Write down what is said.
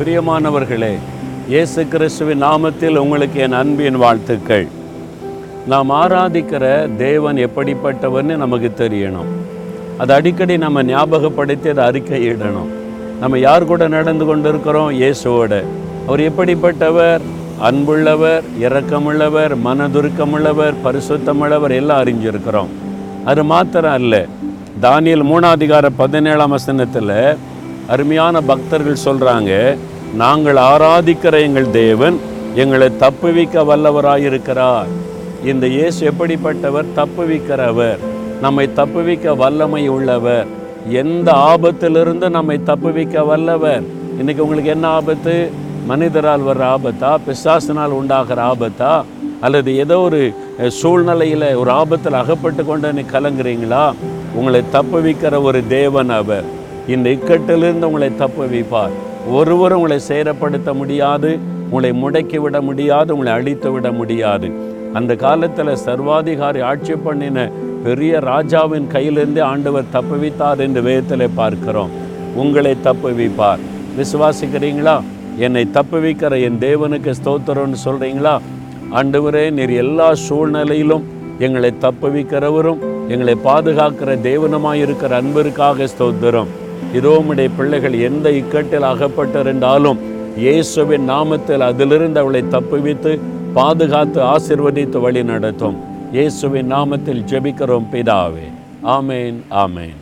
பிரியமானவர்களே இயேசு கிறிஸ்துவின் நாமத்தில் உங்களுக்கு என் அன்பின் வாழ்த்துக்கள். நாம் ஆராதிக்கிற தேவன் எப்படிப்பட்டவர்னு நமக்கு தெரியணும். அது அடிக்கடி நம்ம ஞாபகப்படுத்தி அதை அறிக்கையிடணும். நம்ம யார் கூட நடந்து கொண்டிருக்கிறோம்? இயேசுவோட. அவர் எப்படிப்பட்டவர்? அன்புள்ளவர் இரக்கமுள்ளவர் மனதுருக்கமுள்ளவர் பரிசுத்தமுள்ளவர் எல்லாம் அறிஞ்சிருக்கிறோம். அது மாத்திரம் அல்ல. தானியல் மூணாதிகார பதினேழாம் வசனத்தில் அருமையான பக்தர்கள் சொல்கிறாங்க நாங்கள் ஆராதிக்கிற எங்கள் தேவன் எங்களை தப்புவிக்க வல்லவராயிருக்கிறார். இந்த இயேசு எப்படிப்பட்டவர்? தப்புவிக்கிறவர். நம்மை தப்புவிக்க வல்லமை உள்ளவர். எந்த ஆபத்திலிருந்து நம்மை தப்புவிக்க வல்லவர்? இன்றைக்கி உங்களுக்கு என்ன ஆபத்து? மனிதரால் வர்ற ஆபத்தா? பிசாசினால் உண்டாகிற ஆபத்தா? அல்லது ஏதோ ஒரு சூழ்நிலையில் ஒரு ஆபத்தில் அகப்பட்டு கொண்டு நீ கலங்குறீங்களா? உங்களை தப்புவிக்கிற ஒரு தேவன் அவர். இந்த இக்கட்டிலிருந்து உங்களை தப்புவிப்பார். ஒருவரும் உங்களை சேரப்படுத்த முடியாது உங்களை முடக்கி விட முடியாது உங்களை அழித்து விட முடியாது. அந்த காலத்தில் சர்வாதிகாரி ஆட்சி பண்ணின பெரிய ராஜாவின் கையிலிருந்து ஆண்டவர் தப்புவித்தார் என்று வேதத்தில் பார்க்கிறோம். உங்களை தப்புவிப்பார். விசுவாசிக்கிறீங்களா? என்னை தப்புவிக்கிற என் தேவனுக்கு ஸ்தோத்திரம்னு சொல்கிறீங்களா ஆண்டவரே நீர் எல்லா சூழ்நிலையிலும் எங்களை தப்புவிக்கிறவரும் எங்களை பாதுகாக்கிற தேவனமாக இருக்கிற அன்பருக்காக ஸ்தோத்திரம். இதோ பிள்ளைகள் எந்த இக்கட்டில் அகப்பட்டிருந்தாலும் இயேசுவின் நாமத்தில் அதிலிருந்து அவளை தப்புவித்து பாதுகாத்து ஆசிர்வதித்து வழி நடத்தும் இயேசுவின் நாமத்தில் ஜெபிக்கிறோம் பிதாவே. ஆமேன் ஆமேன்.